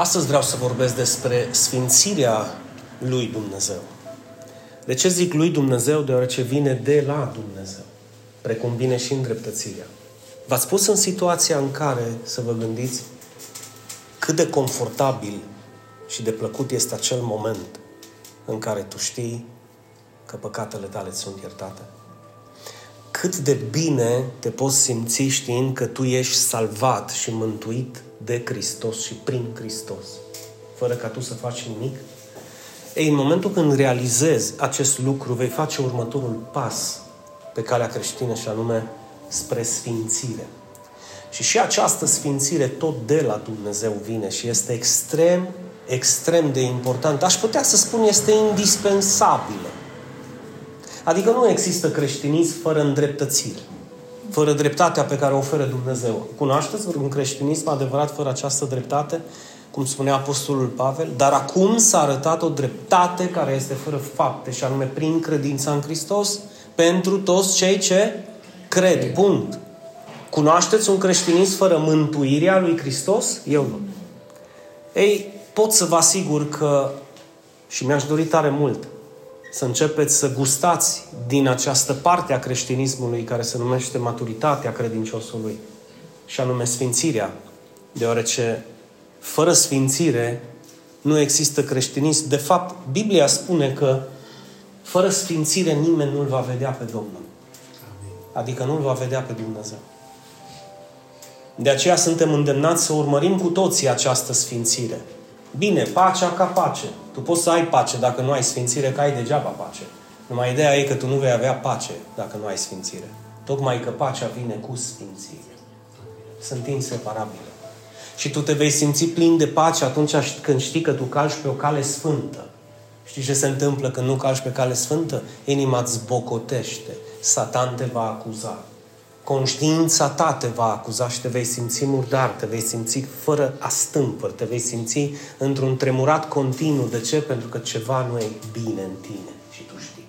Astăzi vreau să vorbesc despre sfințirea lui Dumnezeu. De ce zic lui Dumnezeu? Deoarece vine de la Dumnezeu, precum vine și îndreptățirea. V-ați pus în situația în care să vă gândiți cât de confortabil și de plăcut este acel moment în care tu știi că păcatele tale sunt iertate? Cât de bine te poți simți știind că tu ești salvat și mântuit de Hristos și prin Hristos, fără ca tu să faci nimic? Ei, în momentul când realizezi acest lucru, vei face următorul pas pe calea creștină și anume spre sfințire. Și și această sfințire tot de la Dumnezeu vine și este extrem, extrem de important. Aș putea să spun este indispensabilă. Adică nu există creștinism fără îndreptățire, fără dreptatea pe care o oferă Dumnezeu. Cunoașteți un creștinism adevărat fără această dreptate? Cum spunea Apostolul Pavel, dar acum s-a arătat o dreptate care este fără fapte și anume prin credința în Hristos pentru toți cei ce cred. Punct. Cunoașteți un creștinism fără mântuirea lui Hristos? Eu nu. Ei, pot să vă asigur că, și mi-aș dori tare mult, să începeți să gustați din această parte a creștinismului care se numește maturitatea credinciosului și anume sfințirea, deoarece fără sfințire nu există creștinism. De fapt, Biblia spune că fără sfințire nimeni nu-L va vedea pe Domnul. Adică nu-L va vedea pe Dumnezeu. De aceea suntem îndemnați să urmărim cu toții această sfințire. Bine, pacea ca pace. Tu poți să ai pace dacă nu ai sfințire, că ai degeaba pace. Numai ideea e că tu nu vei avea pace dacă nu ai sfințire. Tocmai că pacea vine cu sfințire. Sunt inseparabile. Și tu te vei simți plin de pace atunci când știi că tu calci pe o cale sfântă. Știi ce se întâmplă când nu calci pe cale sfântă? Inima îți bocotește. Satan te va acuza. Conștiința ta te va acuza și te vei simți murdar, te vei simți fără astâmpări, te vei simți într-un tremurat continuu. De ce? Pentru că ceva nu e bine în tine și tu știi.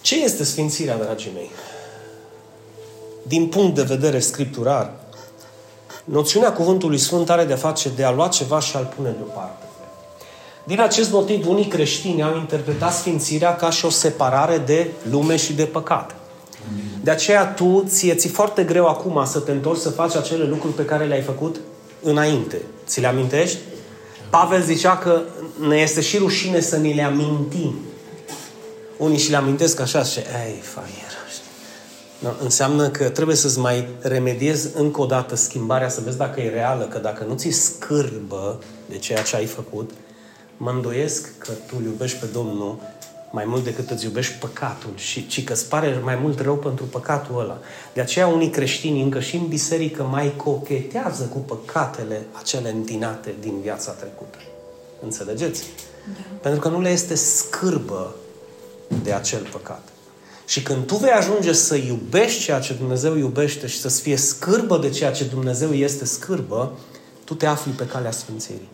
Ce este sfințirea, dragii mei? Din punct de vedere scripturar, noțiunea cuvântului Sfânt are de face de a lua ceva și a-l pune deoparte. Din acest motiv, unii creștini au interpretat sfințirea ca și o separare de lume și de păcat. De aceea tu, ție ți foarte greu acum să te întorci să faci acele lucruri pe care le-ai făcut înainte. Ți le amintești? Pavel zicea că ne este și rușine să ni le amintim. Unii și le amintesc așa și ei, faier. No, înseamnă că trebuie să-ți mai remediezi încă o dată schimbarea, să vezi dacă e reală, că dacă nu ți scârbă de ceea ce ai făcut, mă îndoiesc că tu iubești pe Domnul mai mult decât îți iubești păcatul și ci că îți pare mai mult rău pentru păcatul ăla. De aceea unii creștini încă și în biserică mai cochetează cu păcatele acele întinate din viața trecută. Înțelegeți? Da. Pentru că nu le este scârbă de acel păcat. Și când tu vei ajunge să iubești ceea ce Dumnezeu iubește și să-ți fie scârbă de ceea ce Dumnezeu este scârbă, tu te afli pe calea Sfințirii.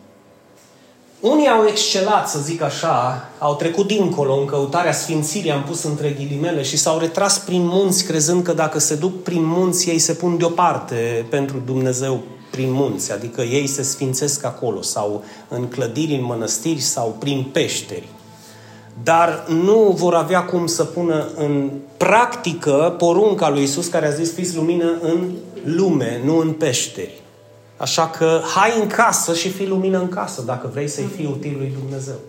Unii au excelat, să zic așa, au trecut dincolo în căutarea sfințirii, am pus între ghilimele, și s-au retras prin munți, crezând că dacă se duc prin munți, ei se pun deoparte pentru Dumnezeu prin munți, adică ei se sfințesc acolo, sau în clădiri, în mănăstiri, sau prin peșteri. Dar nu vor avea cum să pună în practică porunca lui Isus care a zis fiți lumină în lume, nu în peșteri. Așa că hai în casă și fii lumină în casă dacă vrei să-i fii util lui Dumnezeu.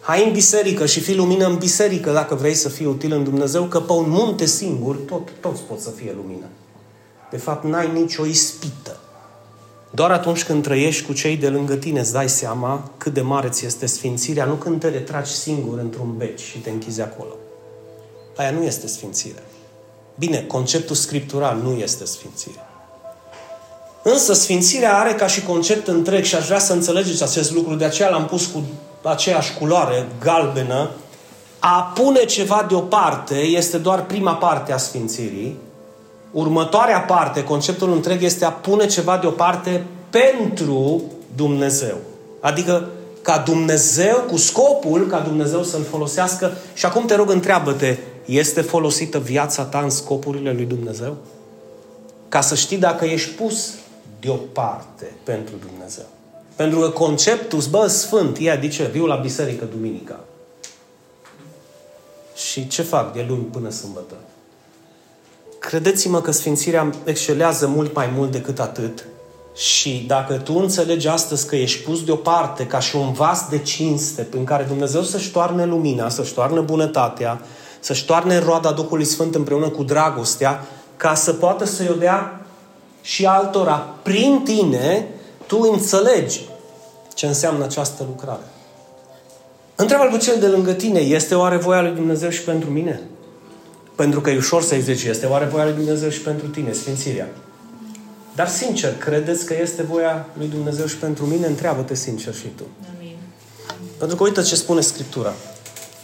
Hai în biserică și fii lumină în biserică dacă vrei să fii util în Dumnezeu, că pe un munte singur tot, toți pot să fie lumină. De fapt, n-ai nicio ispită. Doar atunci când trăiești cu cei de lângă tine îți dai seama cât de mare ți este sfințirea, nu când te retragi singur într-un beci și te închizi acolo. Aia nu este sfințire. Bine, conceptul scriptural nu este sfințire. Însă Sfințirea are ca și concept întreg și aș vrea să înțelegeți acest lucru, de aceea l-am pus cu aceeași culoare galbenă. A pune ceva deoparte este doar prima parte a Sfințirii. Următoarea parte, conceptul întreg, este a pune ceva deoparte pentru Dumnezeu. Adică ca Dumnezeu, cu scopul ca Dumnezeu să-l folosească. Și acum te rog, întreabă-te, este folosită viața ta în scopurile lui Dumnezeu? Ca să știi dacă ești pus deoparte pentru Dumnezeu. Pentru că conceptul, bă, sfânt, ea adice, viu la biserică duminica. Și ce fac de luni până sâmbătă? Credeți-mă că Sfințirea excelează mult mai mult decât atât și dacă tu înțelegi astăzi că ești pus deoparte ca și un vas de cinste prin care Dumnezeu să-și toarne lumina, să-și toarne bunătatea, să-și toarne roada Duhului Sfânt împreună cu dragostea, ca să poată să-i o dea și altora prin tine, tu înțelegi ce înseamnă această lucrare. Întreabă-l pe cel de lângă tine, este oare voia lui Dumnezeu și pentru mine? Pentru că e ușor să-i zici, este oare voia lui Dumnezeu și pentru tine, Sfințirea. Dar sincer, credeți că este voia lui Dumnezeu și pentru mine? Întreabă-te sincer și tu. Amin. Pentru că uite ce spune Scriptura.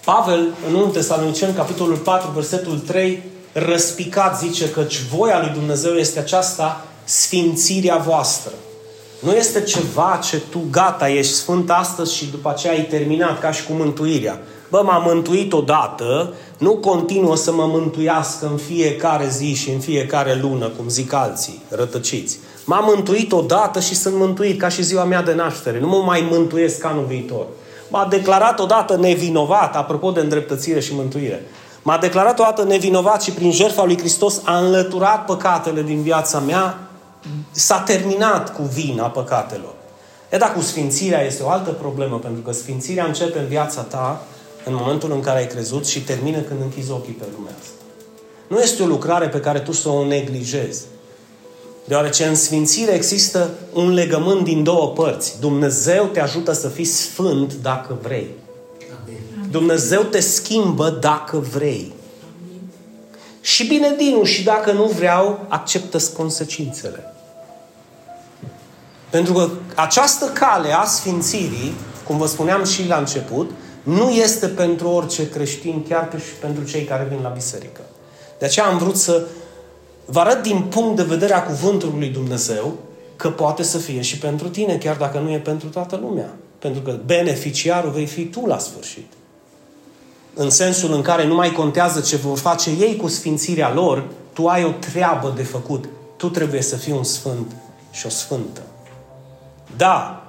Pavel, în 1 Tesalonicen, capitolul 4, versetul 3, răspicat zice că voia lui Dumnezeu este aceasta, sfințirea voastră. Nu este ceva ce tu gata, ești sfânt astăzi și după aceea ai terminat, ca și cu mântuirea. Bă, m-am mântuit odată, nu continuă să mă mântuiască în fiecare zi și în fiecare lună, cum zic alții, rătăciți. M-am mântuit odată și sunt mântuit, ca și ziua mea de naștere. Nu mă mai mântuiesc anul viitor. M-a declarat odată nevinovat, apropo de îndreptățire și mântuire. M-a declarat odată nevinovat și prin jertfa lui Hristos a înlăturat păcatele din viața mea. S-a terminat cu vina păcatelor. E dar cu sfințirea este o altă problemă, pentru că sfințirea începe în viața ta în momentul în care ai crezut și termină când închizi ochii pe lumea asta. Nu este o lucrare pe care tu să o neglijezi. Deoarece în sfințire există un legământ din două părți. Dumnezeu te ajută să fii sfânt dacă vrei. Dumnezeu te schimbă dacă vrei. Și bine dinu, și dacă nu vreau, acceptă consecințele. Pentru că această cale a sfințirii, cum vă spuneam și la început, nu este pentru orice creștin, chiar și pentru cei care vin la biserică. De aceea am vrut să vă arăt din punct de vedere a cuvântului lui Dumnezeu că poate să fie și pentru tine, chiar dacă nu e pentru toată lumea. Pentru că beneficiarul vei fi tu la sfârșit. În sensul în care nu mai contează ce vor face ei cu sfințirea lor, tu ai o treabă de făcut. Tu trebuie să fii un sfânt și o sfântă. Da,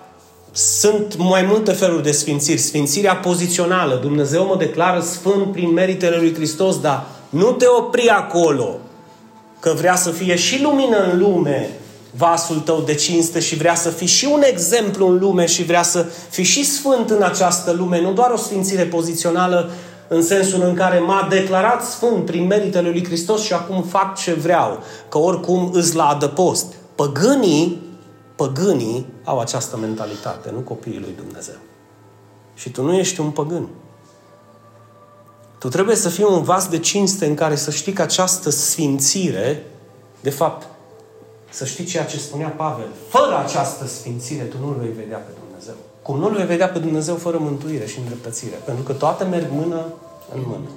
sunt mai multe feluri de sfințiri. Sfințirea pozițională. Dumnezeu mă declară sfânt prin meritele lui Hristos, dar nu te opri acolo. Că vrea să fie și lumină în lume vasul tău de cinste și vrea să fii și un exemplu în lume și vrea să fii și sfânt în această lume. Nu doar o sfințire pozițională în sensul în care m-a declarat sfânt prin meritele lui Hristos și acum fac ce vreau, că oricum îți la adăpost. Păgânii Păgânii au această mentalitate, nu copiii lui Dumnezeu. Și tu nu ești un păgân. Tu trebuie să fii un vas de cinste în care să știi că această sfințire, de fapt, să știi ceea ce spunea Pavel, fără această sfințire tu nu-L vei vedea pe Dumnezeu. Cum nu-L vei vedea pe Dumnezeu fără mântuire și îndreptățire. Pentru că toate merg mână în mână.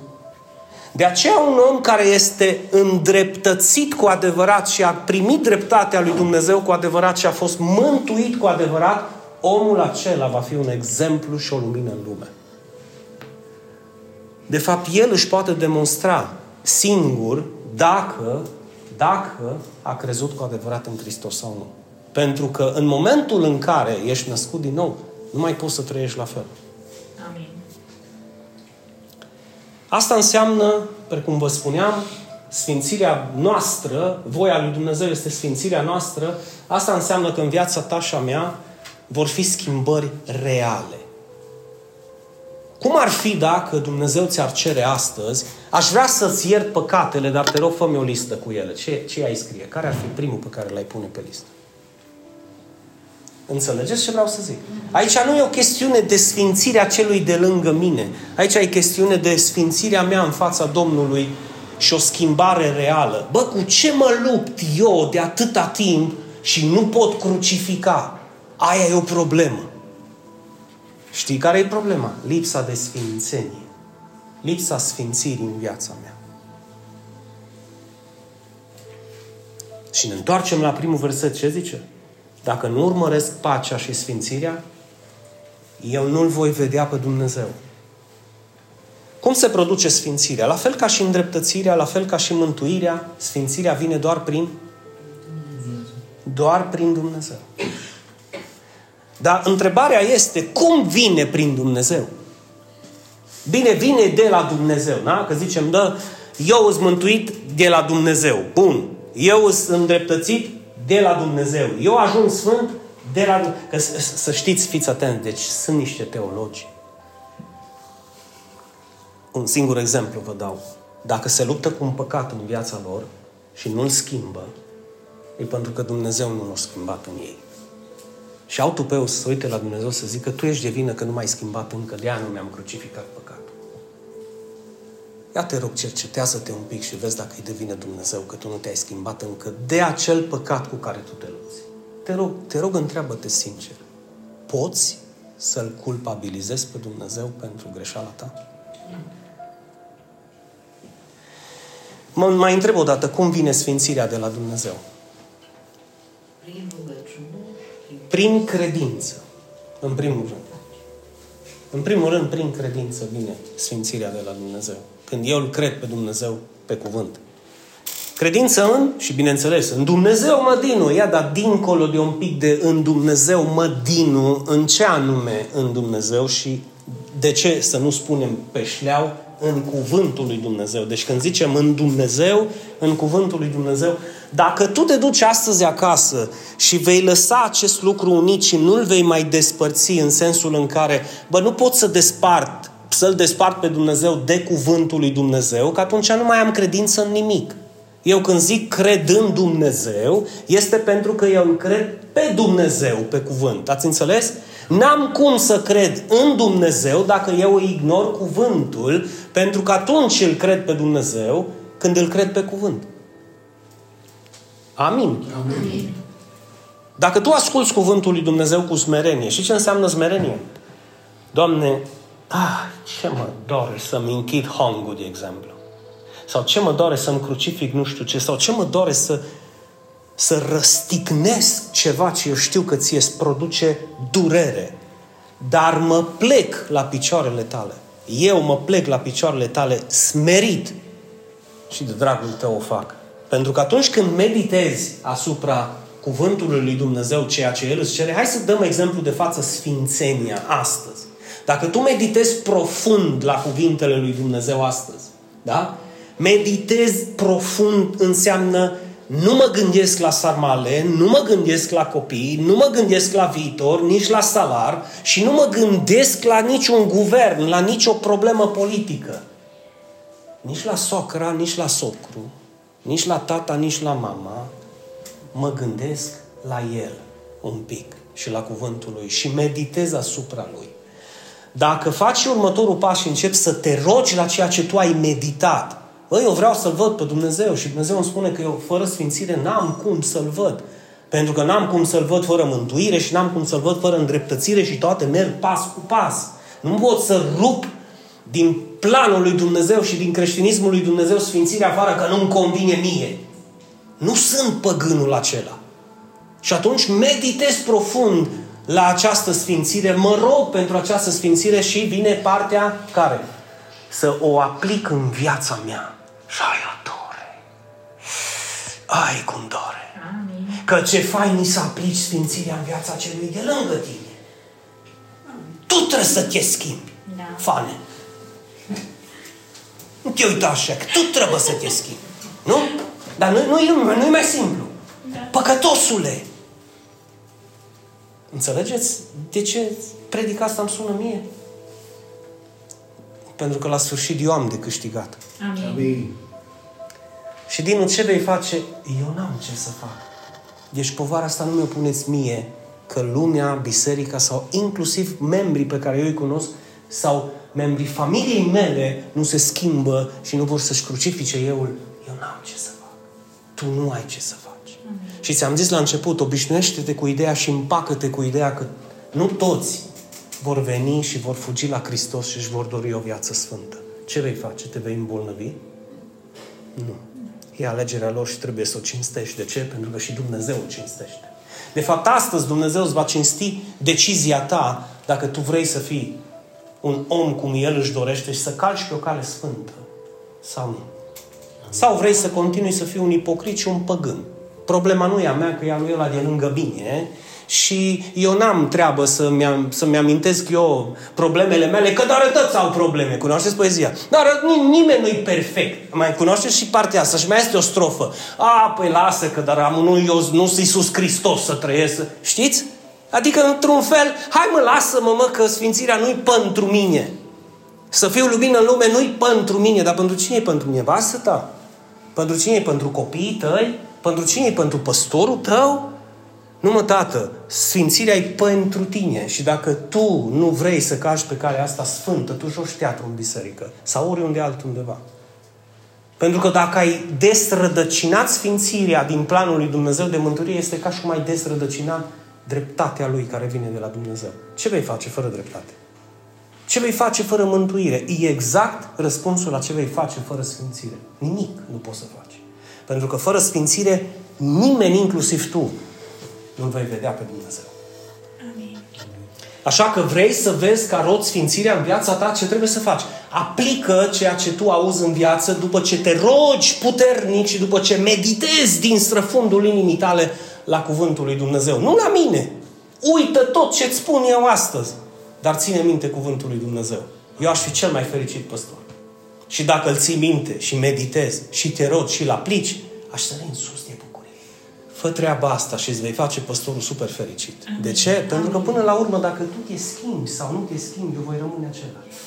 De aceea un om care este îndreptățit cu adevărat și a primit dreptatea lui Dumnezeu cu adevărat și a fost mântuit cu adevărat, omul acela va fi un exemplu și o lumină în lume. De fapt, el își poate demonstra singur dacă, dacă a crezut cu adevărat în Hristos sau nu. Pentru că în momentul în care ești născut din nou, nu mai poți să trăiești la fel. Asta înseamnă, precum vă spuneam, sfințirea noastră, voia lui Dumnezeu este sfințirea noastră, asta înseamnă că în viața ta și a mea vor fi schimbări reale. Cum ar fi dacă Dumnezeu ți-ar cere astăzi, aș vrea să-ți iert păcatele, dar te rog, fă o listă cu ele. Ce, ce ai scrie? Care ar fi primul pe care l-ai pune pe listă? Înțelegeți ce vreau să zic? Aici nu e o chestiune de sfințirea celui de lângă mine. Aici e chestiune de sfințirea mea în fața Domnului și o schimbare reală. Bă, cu ce mă lupt eu de atâta timp și nu pot crucifica? Aia e o problemă. Știi care e problema? Lipsa de sfințenie. Lipsa sfințirii în viața mea. Și ne întoarcem la primul verset. Ce zice? Dacă nu urmăresc pacea și sfințirea, eu nu-L voi vedea pe Dumnezeu. Cum se produce sfințirea? La fel ca și îndreptățirea, la fel ca și mântuirea, sfințirea vine doar prin doar prin Dumnezeu. Dar întrebarea este, cum vine prin Dumnezeu? Bine, vine de la Dumnezeu, da? Că zicem, da, eu sunt mântuit de la Dumnezeu. Bun. Eu sunt îndreptățit de la Dumnezeu. Eu ajung sfânt de la... Că să știți, fiți atenți, deci sunt niște teologi. Un singur exemplu vă dau. Dacă se luptă cu un păcat în viața lor și nu-l schimbă, e pentru că Dumnezeu nu l-a schimbat în ei. Și au tupeu să se uite la Dumnezeu să zică, tu ești de vină că nu m-ai schimbat încă, de nu mi-am crucificat păcatul. Ia te rog, cercetează-te un pic și vezi dacă îi devine Dumnezeu că tu nu te-ai schimbat încă de acel păcat cu care tu te lupți. Te rog, te rog, întreabă-te sincer. Poți să-L culpabilizezi pe Dumnezeu pentru greșeala ta? Mă mai întreb o dată, cum vine sfințirea de la Dumnezeu? Prin rugăciune. Prin credință, în primul rând. În primul rând, prin credință vine sfințirea de la Dumnezeu. Când eu îl cred pe Dumnezeu pe cuvânt. Credință în, și bineînțeles, în Dumnezeu mă dinu. Ia, dar dincolo de un pic de în Dumnezeu mă dinu, în ce anume în Dumnezeu și de ce să nu spunem pe șleau în cuvântul lui Dumnezeu. Deci când zicem în Dumnezeu, în cuvântul lui Dumnezeu, dacă tu te duci astăzi acasă și vei lăsa acest lucru unit și nu-l vei mai despărți în sensul în care, bă, nu pot să despart, să-l despart pe Dumnezeu de cuvântul lui Dumnezeu, că atunci nu mai am credință în nimic. Eu când zic cred în Dumnezeu, este pentru că eu cred pe Dumnezeu, pe cuvânt. Ați înțeles? N-am cum să cred în Dumnezeu dacă eu ignor cuvântul, pentru că atunci îl cred pe Dumnezeu când îl cred pe cuvânt. Amin. Amin. Dacă tu asculți cuvântul lui Dumnezeu cu smerenie, și ce înseamnă smerenie? Doamne, ah, ce mă doare să-mi închid hongul, de exemplu. Sau ce mă doare să-mi crucific nu știu ce. Sau ce mă doare să, să răstignesc ceva ce eu știu că ție îți produce durere. Dar mă plec la picioarele tale. Eu mă plec la picioarele tale smerit și de dragul tău o fac. Pentru că atunci când meditezi asupra cuvântului lui Dumnezeu, ceea ce El îți cere, hai să dăm exemplu de față sfințenia astăzi. Dacă tu meditezi profund la cuvintele lui Dumnezeu astăzi, da? Meditezi profund înseamnă nu mă gândesc la sarmale, nu mă gândesc la copii, nu mă gândesc la viitor, nici la salar și nu mă gândesc la niciun guvern, la nicio problemă politică. Nici la socra, nici la socru, nici la tata, nici la mama. Mă gândesc la el un pic și la cuvântul lui și meditez asupra lui. Dacă faci următorul pas și începi să te rogi la ceea ce tu ai meditat, Băi, eu vreau să-L văd pe Dumnezeu și Dumnezeu îmi spune că eu fără sfințire n-am cum să-L văd. Pentru că n-am cum să-L văd fără mântuire și n-am cum să-L văd fără îndreptățire și toate merg pas cu pas. Nu pot să rup din planul lui Dumnezeu și din creștinismul lui Dumnezeu sfințirea afară că nu-mi convine mie. Nu sunt păgânul acela. Și atunci meditez profund la această sfințire, mă rog pentru această sfințire și vine partea care? Să o aplic în viața mea. Și aia dore. Ai cum dore. Amin. Că ce fain să aplici sfințirea în viața celui de lângă tine. Tu trebuie să te schimbi. Da. Fane. Nu te uita așa, că tu trebuie să te schimbi. Nu? Dar nu, nu, nu, nu e mai simplu. Da. Păcătosule! Înțelegeți de ce predica asta îmi sună mie? Pentru că la sfârșit eu am de câștigat. Amin. Amin. Și din ce vei face? Eu n-am ce să fac. Deci povara asta nu mi-o puneți mie, că lumea, biserica sau inclusiv membrii pe care eu îi cunosc sau membrii familiei mele nu se schimbă și nu vor să-și crucifice euul. Eu n-am ce să fac. Tu nu ai ce să faci. Amin. Și ți-am zis la început, obișnuiește-te cu ideea și împacă-te cu ideea că nu toți vor veni și vor fugi la Hristos și își vor dori o viață sfântă. Ce vei face? Te vei îmbolnăvi? Nu. E alegerea lor și trebuie să o cinstești. De ce? Pentru că și Dumnezeu o cinstește. De fapt, astăzi Dumnezeu îți va cinsti decizia ta dacă tu vrei să fii un om cum El își dorește și să calci pe o cale sfântă. Sau nu. Sau vrei să continui să fii un ipocrit și un păgân. Problema nu e a mea, că e a lui ăla de lângă mine și eu n-am treabă să-mi, am, să-mi amintesc eu problemele mele, că doar toți au probleme. Cunoașteți poezia? Dar nimeni nu-i perfect. Mai cunoașteți și partea asta și mai este o strofă. A, păi lasă că dar am nu eu, nu Iisus Hristos să trăiesc. Știți? Adică, într-un fel, hai mă, lasă-mă, mă, că Sfințirea nu-i pentru mine. Să fiu lumină în lume nu-i pentru mine, dar pentru cine e pentru mine? Vasă ta. Pentru cine e? Pentru copiii tăi? Pentru cine e? Pentru păstorul tău? Nu mă, tată, sfințirea e pentru tine și dacă tu nu vrei să cași pe calea asta sfântă, tu joci teatru în biserică sau oriunde altundeva. Pentru că dacă ai desrădăcinat sfințirea din planul lui Dumnezeu de mântuire, este ca și cum ai desrădăcinat dreptatea lui care vine de la Dumnezeu. Ce vei face fără dreptate? Ce vei face fără mântuire? E exact răspunsul la ce vei face fără sfințire. Nimic nu poți să faci. Pentru că fără sfințire, nimeni, inclusiv tu, nu vei vedea pe Dumnezeu. Amin. Așa că vrei să vezi ca rod sfințirea în viața ta, ce trebuie să faci? Aplică ceea ce tu auzi în viață după ce te rogi puternic și după ce meditezi din străfundul inimii tale la cuvântul lui Dumnezeu. Nu la mine. Uită tot ce-ți spun eu astăzi. Dar ține minte cuvântul lui Dumnezeu. Eu aș fi cel mai fericit păstor. Și dacă îl ții minte și meditezi și te rogi și îl aplici, aș sări în sus de bucurie. Fă treaba asta și îți vei face păstorul super fericit. Amin. De ce? Amin. Pentru că până la urmă, dacă tu te schimbi sau nu te schimbi, eu voi rămâne același.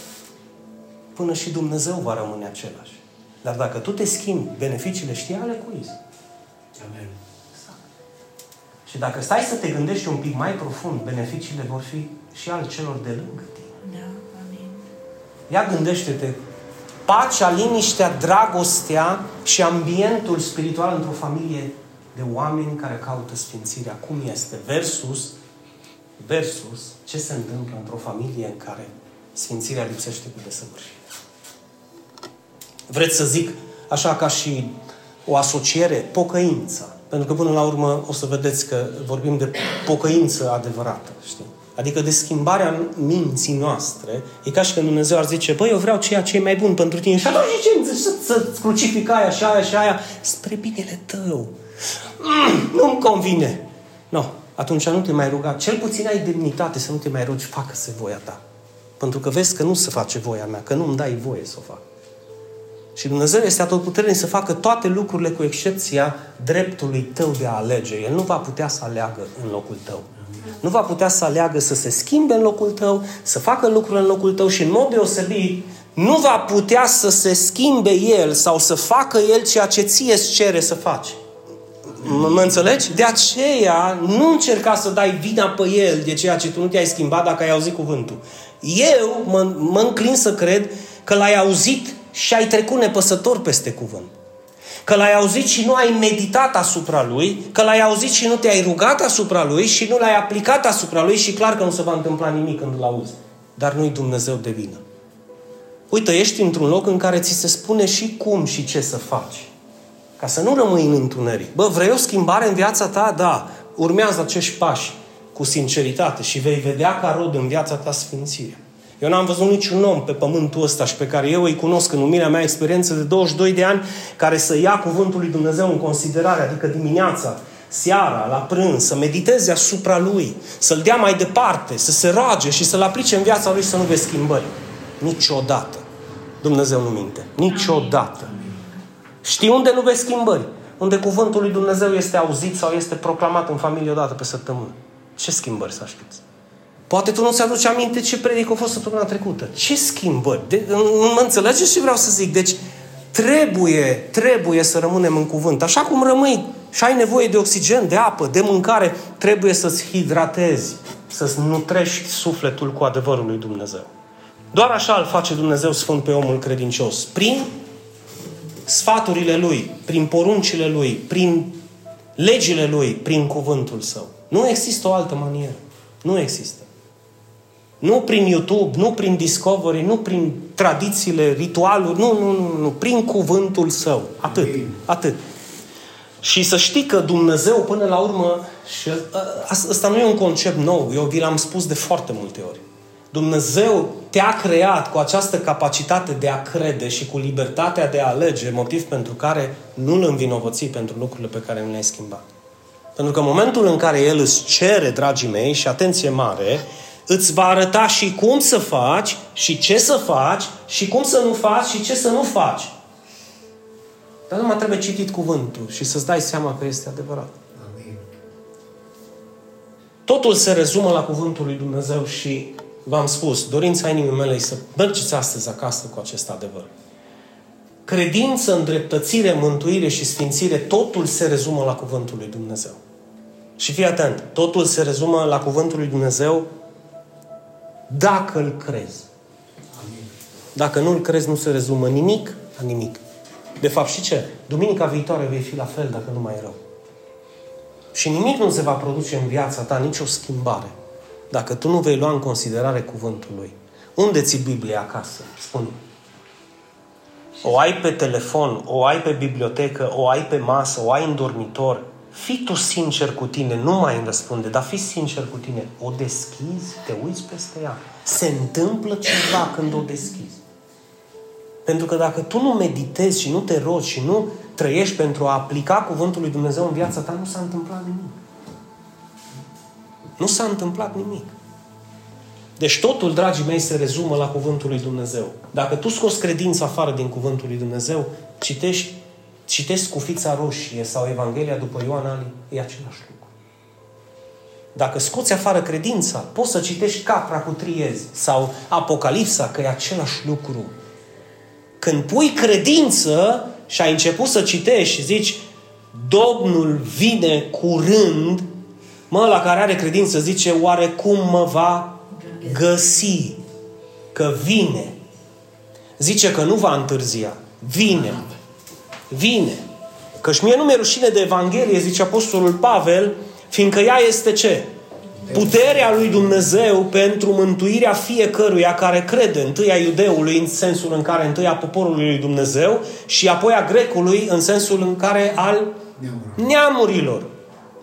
Până și Dumnezeu va rămâne același. Dar dacă tu te schimbi, beneficiile știi ale cui Amen. Și dacă stai să te gândești un pic mai profund, beneficiile vor fi și al celor de lângă tine. Da, amin. Ia gândește-te, pacea, liniștea, dragostea și ambientul spiritual într-o familie de oameni care caută sfințirea. Cum este? Versus, versus ce se întâmplă într-o familie în care sfințirea lipsește cu desăvârșire. Vreți să zic, așa ca și o asociere, pocăința. Pentru că până la urmă o să vedeți că vorbim de pocăință adevărată, știi? Adică de schimbarea minții noastre. E ca și când Dumnezeu ar zice, băi, eu vreau ceea ce e mai bun pentru tine. Și atunci ce să, să crucific aia și aia și aia spre binele tău. Mm, nu-mi convine. Nu. No. Atunci nu te mai ruga. Cel puțin ai demnitate să nu te mai rogi, facă-se voia ta. Pentru că vezi că nu se face voia mea, că nu-mi dai voie să o fac. Și Dumnezeu este atotputernic să facă toate lucrurile cu excepția dreptului tău de a alege. El nu va putea să aleagă în locul tău. Nu va putea să aleagă să se schimbe în locul tău, să facă lucruri în locul tău și în mod deosebit nu va putea să se schimbe el sau să facă el ceea ce ție îți cere să faci. Mă înțelegi? De aceea nu încerca să dai vina pe el de ceea ce tu nu te-ai schimbat dacă ai auzit cuvântul. Eu mă, mă înclin să cred că l-ai auzit și ai trecut nepăsător peste cuvânt. Că l-ai auzit și nu ai meditat asupra lui, că l-ai auzit și nu te-ai rugat asupra lui și nu l-ai aplicat asupra lui și clar că nu se va întâmpla nimic când îl auzi. Dar nu-i Dumnezeu de vină. Uite, ești într-un loc în care ți se spune și cum și ce să faci. Ca să nu rămâi în întuneric. Bă, vrei o schimbare în viața ta? Da. Urmează acești pași cu sinceritate și vei vedea ca rod în viața ta sfințirea. Eu n-am văzut niciun om pe pământul ăsta și pe care eu îi cunosc în umirea mea experiență de 22 de ani care să ia cuvântul lui Dumnezeu în considerare, adică dimineața, seara, la prânz, să mediteze asupra lui, să-l dea mai departe, să se roage și să-l aplice în viața lui să nu vezi schimbări. Niciodată. Dumnezeu nu minte. Niciodată. Știi unde nu vezi schimbări? Unde cuvântul lui Dumnezeu este auzit sau este proclamat în familie odată pe săptămână. Ce schimbări să aștepți? Poate tu nu ți aduci aminte ce predic a fost săptămâna trecută. Ce schimbări? De, mă înțelegeți ce vreau să zic? Deci trebuie, trebuie să rămânem în cuvânt. Așa cum rămâi și ai nevoie de oxigen, de apă, de mâncare, trebuie să-ți hidratezi, să-ți nutrești sufletul cu adevărul lui Dumnezeu. Doar așa îl face Dumnezeu Sfânt pe omul credincios. Prin sfaturile Lui, prin poruncile Lui, prin legile Lui, prin cuvântul Său. Nu există o altă manieră. Nu există. Nu prin YouTube, nu prin Discovery, nu prin tradițiile, ritualuri, nu, nu, nu, nu, prin cuvântul său. Atât, atât. Și să știi că Dumnezeu până la urmă, și ă, ăsta nu e un concept nou, eu vi l-am spus de foarte multe ori. Dumnezeu te-a creat cu această capacitate de a crede și cu libertatea de a alege, motiv pentru care nu îl învinovăți pentru lucrurile pe care nu le-ai schimbat. Pentru că în momentul în care El îți cere, dragii mei, și atenție mare, îți va arăta și cum să faci, și ce să faci, și cum să nu faci, și ce să nu faci. Dar nu mai trebuie citit cuvântul și să-ți dai seama că este adevărat. Amin. Totul se rezumă la cuvântul lui Dumnezeu și v-am spus, dorința inimii mele să mergeți astăzi acasă cu acest adevăr. Credință, îndreptățire, mântuire și sfințire, totul se rezumă la cuvântul lui Dumnezeu. Și fii atent, totul se rezumă la cuvântul lui Dumnezeu dacă îl crezi. Dacă nu îl crezi, nu se rezumă nimic la nimic. De fapt, și ce? Duminica viitoare vei fi la fel dacă nu mai e rău. Și nimic nu se va produce în viața ta, nicio schimbare, dacă tu nu vei lua în considerare cuvântul lui. Unde ți Biblia acasă? spune O ai pe telefon, o ai pe bibliotecă, o ai pe masă, o ai în dormitor. Fii tu sincer cu tine, nu mai îmi răspunde, dar fii sincer cu tine. O deschizi, te uiți peste ea. Se întâmplă ceva când o deschizi. Pentru că dacă tu nu meditezi și nu te rogi și nu trăiești pentru a aplica cuvântul lui Dumnezeu în viața ta, nu s-a întâmplat nimic. Nu s-a întâmplat nimic. Deci totul, dragii mei, se rezumă la cuvântul lui Dumnezeu. Dacă tu scoți credința afară din cuvântul lui Dumnezeu, citești, citești cu fița roșie sau Evanghelia după Ioan Ali, e același lucru. Dacă scoți afară credința, poți să citești Capra cu triezi sau Apocalipsa, că e același lucru. Când pui credință și ai început să citești și zici Domnul vine curând, mă, la care are credință zice, oare cum mă va găsi? Că vine. Zice că nu va întârzia. Vine. Vine. Că și mie nu mi-e rușine de Evanghelie, zice Apostolul Pavel, fiindcă ea este ce? puterea lui Dumnezeu pentru mântuirea fiecăruia care crede, întâi a iudeului în sensul în care întâi a poporului lui Dumnezeu și apoi a grecului în sensul în care al neamurilor.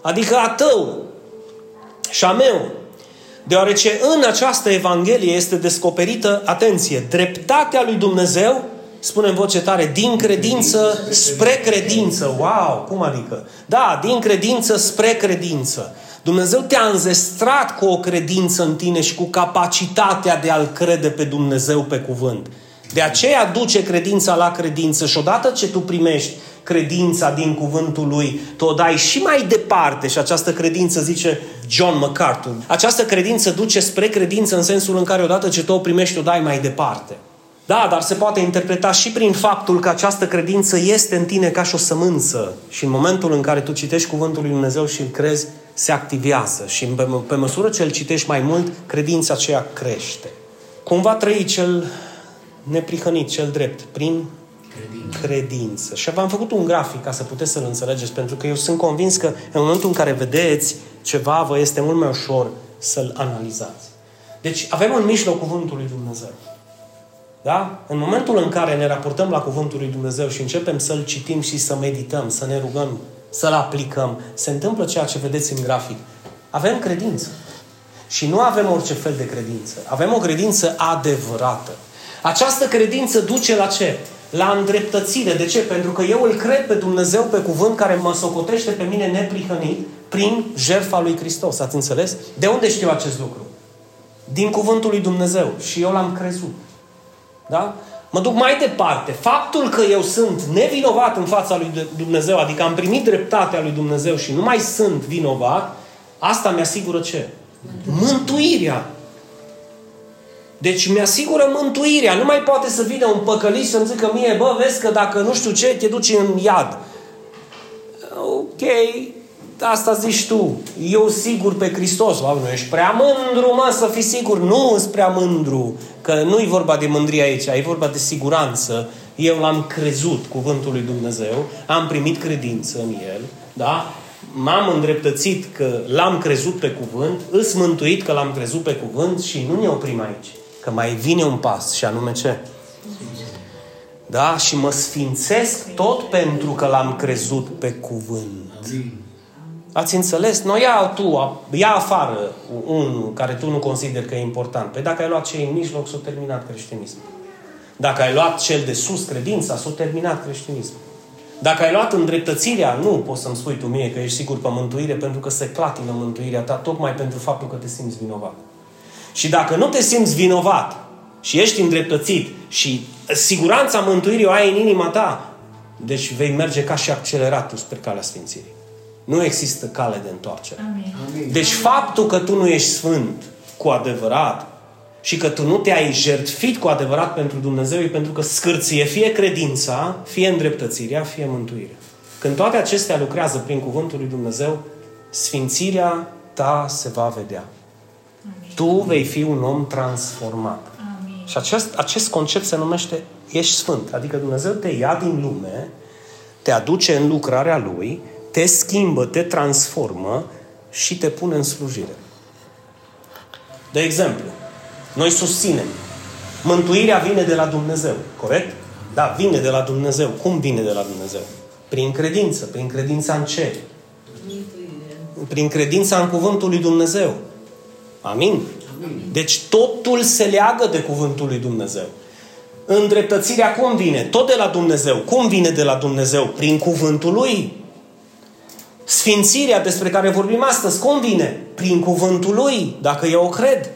Adică a tău și a meu. Deoarece în această Evanghelie este descoperită, atenție, dreptatea lui Dumnezeu, spune în voce tare, din credință spre credință. Wow, cum adică? Da, din credință spre credință. Dumnezeu te-a înzestrat cu o credință în tine și cu capacitatea de a-L crede pe Dumnezeu pe cuvânt. De aceea duce credința la credință și odată ce tu primești credința din cuvântul lui, tu o dai și mai departe și această credință, zice John MacArthur, această credință duce spre credință în sensul în care odată ce tu o primești, o dai mai departe. Da, dar se poate interpreta și prin faptul că această credință este în tine ca și o sămânță și în momentul în care tu citești cuvântul lui Dumnezeu și îl crezi, se activează și pe, pe măsură ce îl citești mai mult, credința aceea crește. Cum va trăi cel neprihănit, cel drept? Prin credință. credință. Și v-am făcut un grafic ca să puteți să-l înțelegeți, pentru că eu sunt convins că în momentul în care vedeți ceva, vă este mult mai ușor să-l analizați. Deci avem în mijloc cuvântul lui Dumnezeu. Da? În momentul în care ne raportăm la cuvântul lui Dumnezeu și începem să-l citim și să medităm, să ne rugăm să-l aplicăm, se întâmplă ceea ce vedeți în grafic. Avem credință. Și nu avem orice fel de credință. Avem o credință adevărată. Această credință duce la ce? La îndreptățire. De ce? Pentru că eu îl cred pe Dumnezeu pe cuvânt care mă socotește pe mine neprihănit prin jertfa lui Hristos. Ați înțeles? De unde știu acest lucru? Din cuvântul lui Dumnezeu. Și eu l-am crezut. Da? Mă duc mai departe. Faptul că eu sunt nevinovat în fața lui Dumnezeu, adică am primit dreptatea lui Dumnezeu și nu mai sunt vinovat, asta mi-asigură ce? Mântuirea. Deci mi-asigură mântuirea. Nu mai poate să vină un păcălit să-mi zică mie, bă, vezi că dacă nu știu ce, te duci în iad. Ok, asta zici tu. Eu sigur pe Hristos. Oameni, nu ești prea mândru, mă, să fii sigur. Nu sunt prea mândru. Că nu e vorba de mândrie aici, e vorba de siguranță. Eu l-am crezut cuvântul lui Dumnezeu, am primit credință în el, da? M-am îndreptățit că l-am crezut pe cuvânt, îs mântuit că l-am crezut pe cuvânt și nu ne oprim aici. Că mai vine un pas și anume ce? Da? Și mă sfințesc tot pentru că l-am crezut pe cuvânt. Ați înțeles? Noi ia tu, ia afară unul care tu nu consideri că e important. Păi dacă ai luat cei în mijloc, s-a terminat creștinismul. Dacă ai luat cel de sus, credința, s-a terminat creștinismul. Dacă ai luat îndreptățirea, nu poți să-mi spui tu mie că ești sigur pe mântuire pentru că se clatină mântuirea ta tocmai pentru faptul că te simți vinovat. Și dacă nu te simți vinovat și ești îndreptățit și siguranța mântuirii o ai în inima ta, deci vei merge ca și acceleratul spre calea Sfințirii. Nu există cale de întoarcere. Amin. Deci faptul că tu nu ești sfânt cu adevărat și că tu nu te-ai jertfit cu adevărat pentru Dumnezeu e pentru că scârție fie credința, fie îndreptățirea, fie mântuirea. Când toate acestea lucrează prin Cuvântul lui Dumnezeu, sfințirea ta se va vedea. Amin. Tu vei fi un om transformat. Amin. Și acest, acest concept se numește ești sfânt. Adică Dumnezeu te ia din lume, te aduce în lucrarea Lui, te schimbă, te transformă și te pune în slujire. De exemplu, noi susținem. Mântuirea vine de la Dumnezeu, corect? Da, vine de la Dumnezeu. Cum vine de la Dumnezeu? Prin credință. Prin credința în ce? Prin credința în cuvântul lui Dumnezeu. Amin? Deci totul se leagă de cuvântul lui Dumnezeu. Îndreptățirea cum vine? Tot de la Dumnezeu. Cum vine de la Dumnezeu? Prin cuvântul lui. Sfințirea despre care vorbim astăzi, cum vine? Prin cuvântul lui, dacă eu o cred.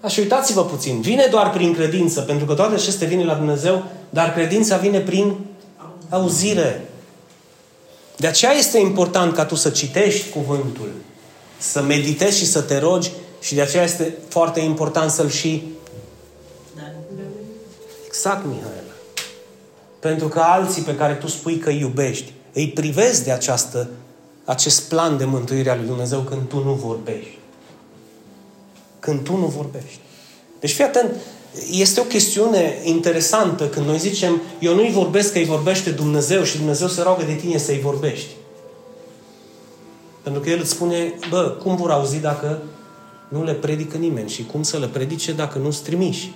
Așa, uitați-vă puțin. Vine doar prin credință, pentru că toate acestea vine la Dumnezeu, dar credința vine prin auzire. De aceea este important ca tu să citești cuvântul, să meditezi și să te rogi și de aceea este foarte important să-l și... Exact, Mihaela. Pentru că alții pe care tu spui că îi iubești, îi privezi de această, acest plan de mântuire al lui Dumnezeu când tu nu vorbești. Când tu nu vorbești. Deci fii atent, este o chestiune interesantă când noi zicem eu nu-i vorbesc că îi vorbește Dumnezeu și Dumnezeu se roagă de tine să-i vorbești. Pentru că El îți spune, bă, cum vor auzi dacă nu le predică nimeni și cum să le predice dacă nu-ți trimiși.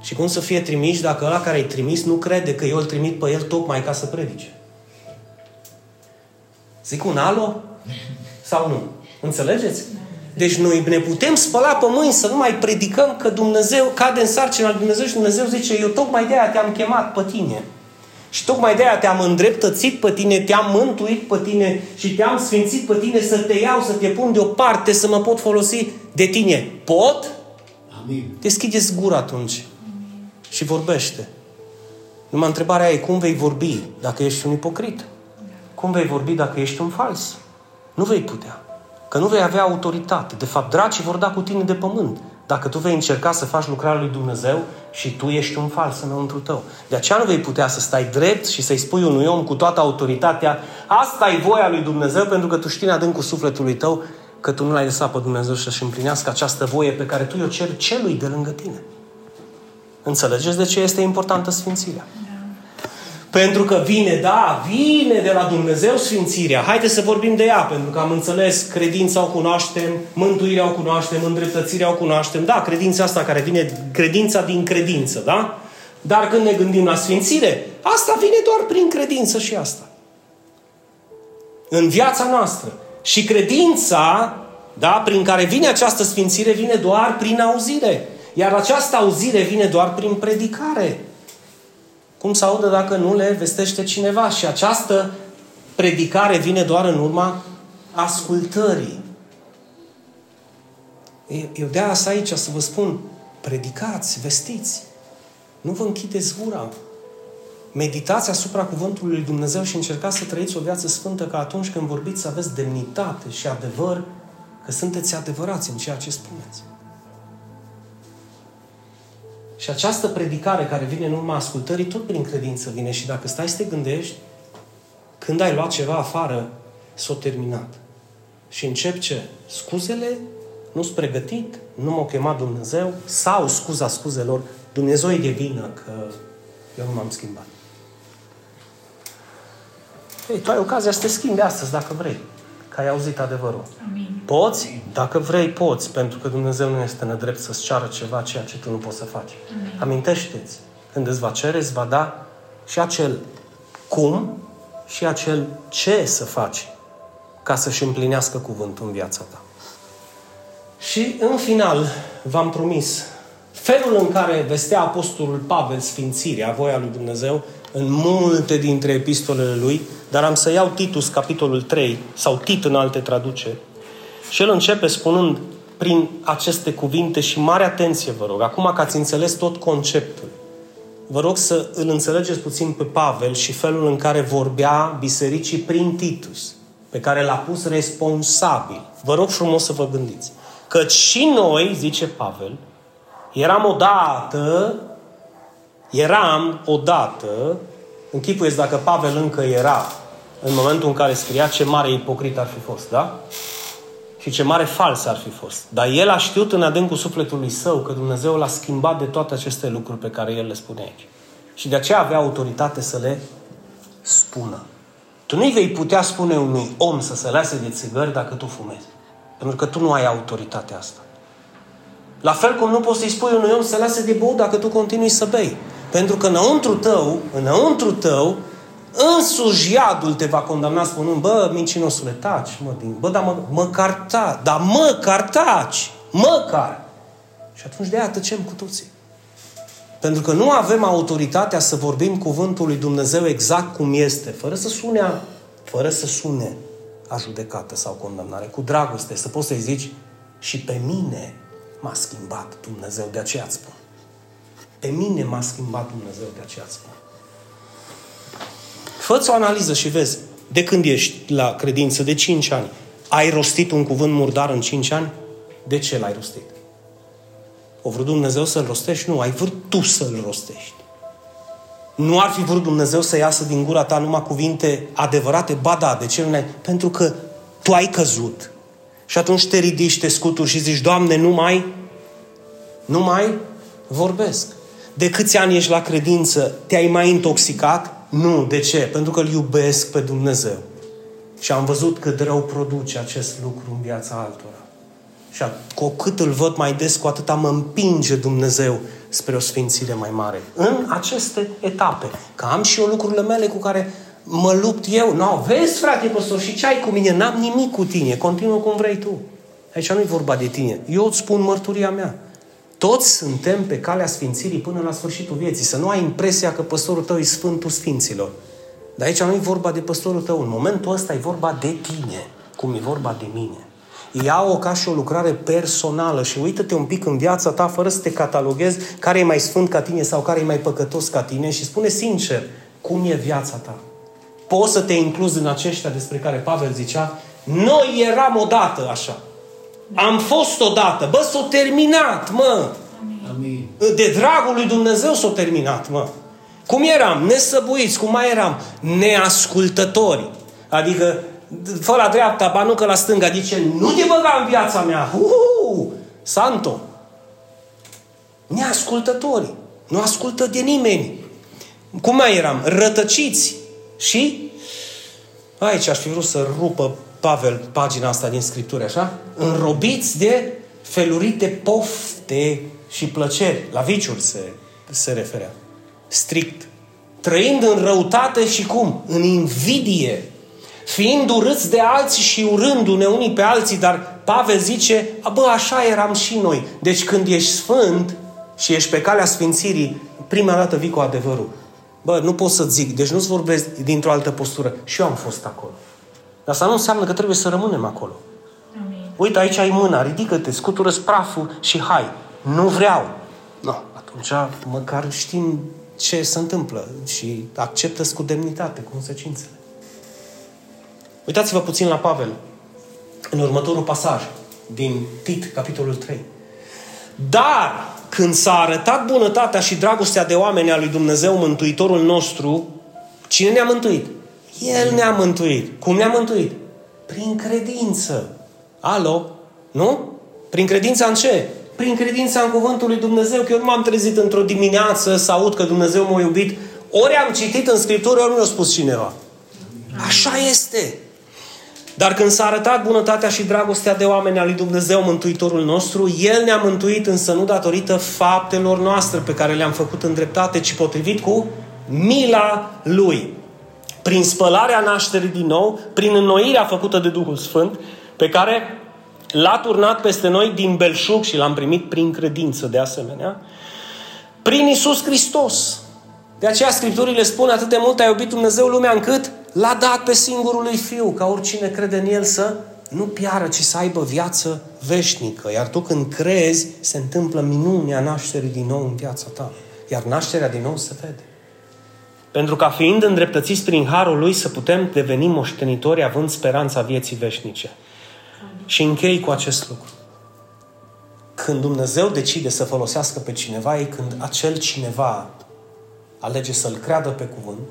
Și cum să fie trimiși dacă ăla care îi trimis nu crede că eu îl trimit pe el tocmai ca să predice. Zic un alo? Sau nu? Înțelegeți? Deci noi ne putem spăla pe mâini să nu mai predicăm că Dumnezeu cade în sarcina lui Dumnezeu și Dumnezeu zice eu tocmai de aia te-am chemat pe tine. Și tocmai de aia te-am îndreptățit pe tine, te-am mântuit pe tine și te-am sfințit pe tine să te iau, să te pun deoparte, să mă pot folosi de tine. Pot? Amin. Deschideți gura atunci și vorbește. Numai întrebarea e cum vei vorbi dacă ești un ipocrit? Cum vei vorbi dacă ești un fals? Nu vei putea. Că nu vei avea autoritate. De fapt, dracii vor da cu tine de pământ. Dacă tu vei încerca să faci lucrarea lui Dumnezeu și tu ești un fals înăuntru tău. De aceea nu vei putea să stai drept și să-i spui unui om cu toată autoritatea asta e voia lui Dumnezeu pentru că tu știi în adâncul sufletului tău că tu nu l-ai lăsat pe Dumnezeu să-și împlinească această voie pe care tu o ceri celui de lângă tine. Înțelegeți de ce este importantă Sfințirea? Pentru că vine, da, vine de la Dumnezeu Sfințirea. Haideți să vorbim de ea, pentru că am înțeles, credința o cunoaștem, mântuirea o cunoaștem, îndreptățirea o cunoaștem. Da, credința asta care vine, credința din credință, da? Dar când ne gândim la Sfințire, asta vine doar prin credință și asta. În viața noastră. Și credința, da, prin care vine această Sfințire, vine doar prin auzire. Iar această auzire vine doar prin predicare. Cum să audă dacă nu le vestește cineva? Și această predicare vine doar în urma ascultării. Eu de asta aici să vă spun, predicați, vestiți. Nu vă închideți gura. Meditați asupra cuvântului lui Dumnezeu și încercați să trăiți o viață sfântă ca atunci când vorbiți să aveți demnitate și adevăr, că sunteți adevărați în ceea ce spuneți. Și această predicare care vine în urma ascultării, tot prin credință vine. Și dacă stai să te gândești, când ai luat ceva afară, s-a terminat. Și încep ce? Scuzele? Nu-s pregătit? Nu m-a chemat Dumnezeu? Sau scuza scuzelor? Dumnezeu e de vină că eu nu m-am schimbat. Ei, tu ai ocazia să te schimbi astăzi, dacă vrei. Că ai auzit adevărul. Amin. Poți? Dacă vrei, poți, pentru că Dumnezeu nu este nedrept să-ți ceară ceva ceea ce tu nu poți să faci. Amin. Amintește-ți, când îți va cere, îți va da și acel cum și acel ce să faci ca să-și împlinească cuvântul în viața ta. Și în final, v-am promis, felul în care vestea Apostolul Pavel sfințirea, voia lui Dumnezeu, în multe dintre epistolele lui, dar am să iau Titus, capitolul 3, sau Tit în alte traduceri, și el începe spunând prin aceste cuvinte și mare atenție, vă rog, acum că ați înțeles tot conceptul, vă rog să îl înțelegeți puțin pe Pavel și felul în care vorbea bisericii prin Titus, pe care l-a pus responsabil. Vă rog frumos să vă gândiți. Că și noi, zice Pavel, eram odată, eram odată, închipuiesc dacă Pavel încă era în momentul în care scria ce mare ipocrit ar fi fost, da? Și ce mare fals ar fi fost. Dar el a știut în adâncul sufletului său că Dumnezeu l-a schimbat de toate aceste lucruri pe care el le spune aici. Și de aceea avea autoritate să le spună. Tu nu-i vei putea spune unui om să se lase de țigări dacă tu fumezi. Pentru că tu nu ai autoritatea asta. La fel cum nu poți să-i spui unui om să se lase de băut dacă tu continui să bei. Pentru că înăuntru tău, înăuntru tău, însuși iadul te va condamna spunând, bă, mincinosule, taci, mă, din, bă, dar mă, măcar taci, dar măcar taci, măcar. Și atunci de aia tăcem cu toții. Pentru că nu avem autoritatea să vorbim cuvântul lui Dumnezeu exact cum este, fără să sune, fără să sune a judecată sau condamnare, cu dragoste, să poți să-i zici și pe mine m-a schimbat Dumnezeu, de aceea îți spun. Pe mine m-a schimbat Dumnezeu, de aceea îți spun. Fă-ți o analiză și vezi, de când ești la credință, de 5 ani, ai rostit un cuvânt murdar în 5 ani? De ce l-ai rostit? O vrut Dumnezeu să-l rostești? Nu, ai vrut tu să-l rostești. Nu ar fi vrut Dumnezeu să iasă din gura ta numai cuvinte adevărate? Ba da, de ce nu ne Pentru că tu ai căzut. Și atunci te ridici, te scuturi și zici, Doamne, nu mai, nu mai vorbesc. De câți ani ești la credință? Te-ai mai intoxicat? Nu. De ce? Pentru că îl iubesc pe Dumnezeu. Și am văzut cât rău produce acest lucru în viața altora. Și cu cât îl văd mai des, cu atâta mă împinge Dumnezeu spre o sfințire mai mare. În aceste etape. Că am și eu lucrurile mele cu care mă lupt eu. No, vezi, frate păstor, și ce ai cu mine? N-am nimic cu tine. Continuă cum vrei tu. Aici nu e vorba de tine. Eu îți spun mărturia mea. Toți suntem pe calea sfințirii până la sfârșitul vieții. Să nu ai impresia că păstorul tău e Sfântul Sfinților. Dar aici nu e vorba de păstorul tău. În momentul ăsta e vorba de tine, cum e vorba de mine. Ia-o ca și o lucrare personală și uită-te un pic în viața ta fără să te cataloghezi care e mai sfânt ca tine sau care e mai păcătos ca tine și spune sincer cum e viața ta. Poți să te incluzi în aceștia despre care Pavel zicea, noi eram odată așa. Am fost odată. Bă, s-a terminat, mă. Amin. De dragul lui Dumnezeu s-a terminat, mă. Cum eram? Nesăbuiți. Cum mai eram? Neascultători. Adică, fă la dreapta, ba nu că la stânga. Zice, nu te băga în viața mea. Uh, santo. Neascultători. Nu ascultă de nimeni. Cum mai eram? Rătăciți. Și aici aș fi vrut să rupă Pavel pagina asta din Scripturi, așa? Înrobiți de felurite pofte și plăceri. La viciuri se, se referea. Strict. Trăind în răutate și cum? În invidie. Fiind urâți de alții și urându-ne unii pe alții, dar Pavel zice, bă, așa eram și noi. Deci când ești sfânt și ești pe calea sfințirii, prima dată vii cu adevărul. Bă, nu pot să zic, deci nu-ți vorbesc dintr-o altă postură. Și eu am fost acolo. Dar asta nu înseamnă că trebuie să rămânem acolo. Amin. Uite, aici ai mâna, ridică-te, scutură praful și hai. Nu vreau. No, atunci măcar știm ce se întâmplă și acceptă cu demnitate consecințele. Uitați-vă puțin la Pavel în următorul pasaj din Tit, capitolul 3. Dar când s-a arătat bunătatea și dragostea de oameni a lui Dumnezeu, Mântuitorul nostru, cine ne-a mântuit? El ne-a mântuit. Cum ne-a mântuit? Prin credință. Alo? Nu? Prin credința în ce? Prin credința în cuvântul lui Dumnezeu, că eu nu m-am trezit într-o dimineață să aud că Dumnezeu m-a iubit. Ori am citit în Scriptură, ori mi-a spus cineva. Așa este. Dar când s-a arătat bunătatea și dragostea de oameni a lui Dumnezeu, Mântuitorul nostru, El ne-a mântuit însă nu datorită faptelor noastre pe care le-am făcut în dreptate, ci potrivit cu mila Lui. Prin spălarea nașterii din nou, prin înnoirea făcută de Duhul Sfânt, pe care l-a turnat peste noi din belșug și l-am primit prin credință de asemenea, prin Isus Hristos. De aceea Scripturile spun atât de mult a iubit Dumnezeu lumea încât l-a dat pe singurul lui Fiu, ca oricine crede în El să nu piară, ci să aibă viață veșnică. Iar tu când crezi, se întâmplă minunea nașterii din nou în viața ta. Iar nașterea din nou se vede. Pentru ca fiind îndreptățiți prin harul lui să putem deveni moștenitori având speranța vieții veșnice. Și închei cu acest lucru. Când Dumnezeu decide să folosească pe cineva, e când acel cineva alege să-L creadă pe cuvânt,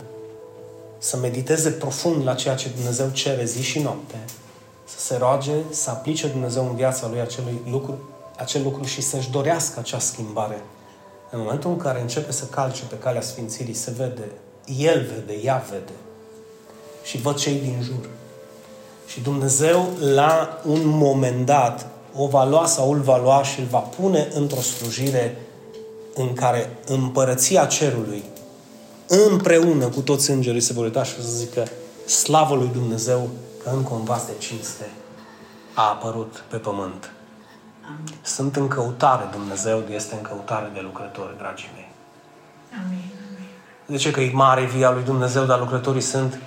să mediteze profund la ceea ce Dumnezeu cere zi și noapte, să se roage, să aplice Dumnezeu în viața lui acelui lucru, acel lucru și să-și dorească acea schimbare. În momentul în care începe să calce pe calea Sfințirii, se vede, el vede, ea vede și văd cei din jur. Și Dumnezeu, la un moment dat, o va lua sau îl va lua și îl va pune într-o slujire în care împărăția cerului, împreună cu toți îngerii, se vor uita și să zică slavă lui Dumnezeu că încă un vas de cinste a apărut pe pământ. Amin. Sunt în căutare, Dumnezeu este în căutare de lucrători, dragii mei. Amin. De ce că e mare via lui Dumnezeu, dar lucrătorii sunt?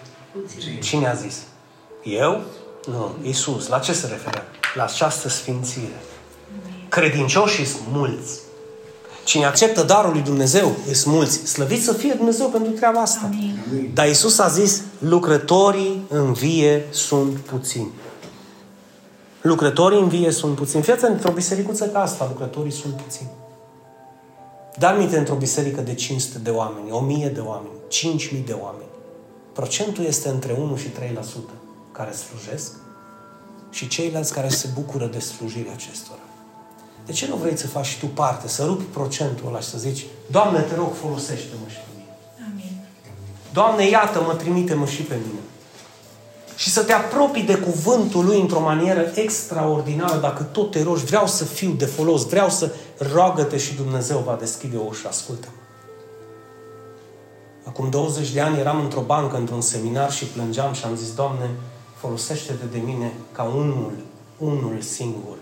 Cine a zis? Eu? Nu, Isus. La ce se referă? La această sfințire. Credincioșii sunt mulți. Cine acceptă darul lui Dumnezeu, sunt mulți. Slăvit să fie Dumnezeu pentru treaba asta. Amin. Dar Isus a zis, lucrătorii în vie sunt puțini. Lucrătorii în vie sunt puțini. Fiați într-o bisericuță ca asta, lucrătorii sunt puțini. Dar mi într-o biserică de 500 de oameni, 1000 de oameni, 5000 de oameni. Procentul este între 1 și 3% care slujesc și ceilalți care se bucură de slujirea acestora. De ce nu vrei să faci tu parte, să rupi procentul ăla și să zici, Doamne, te rog, folosește-mă și pe mine. Amin. Doamne, iată-mă, trimite-mă și pe mine. Și să te apropii de cuvântul lui într-o manieră extraordinară, dacă tot te rogi, vreau să fiu de folos, vreau să roagă-te și Dumnezeu va deschide o ușă, ascultă-mă. Acum 20 de ani eram într-o bancă, într-un seminar și plângeam și am zis, Doamne, folosește-te de mine ca unul, unul singur,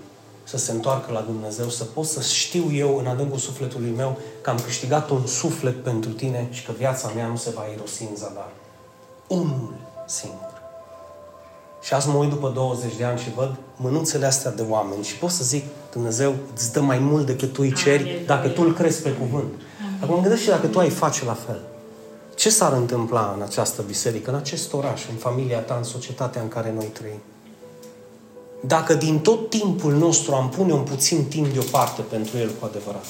să se întoarcă la Dumnezeu, să pot să știu eu în adâncul sufletului meu că am câștigat un suflet pentru tine și că viața mea nu se va irosi în zadar. Unul singur. Și azi mă uit după 20 de ani și văd mânuțele astea de oameni și pot să zic, Dumnezeu îți dă mai mult decât tu îi ceri dacă tu îl crezi pe cuvânt. Acum gândește dacă tu ai face la fel. Ce s-ar întâmpla în această biserică, în acest oraș, în familia ta, în societatea în care noi trăim? Dacă din tot timpul nostru am pune un puțin timp deoparte pentru el cu adevărat.